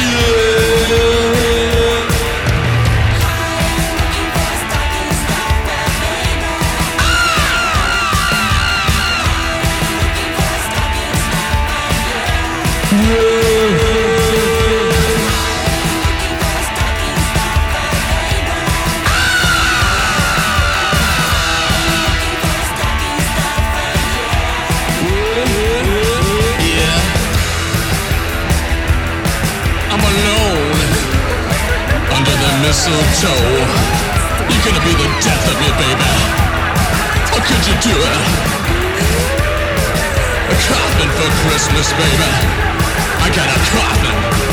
Monsieur. mistletoe. You're gonna be the death of your baby. How could you do it? A coffin for Christmas, baby. I got a coffin.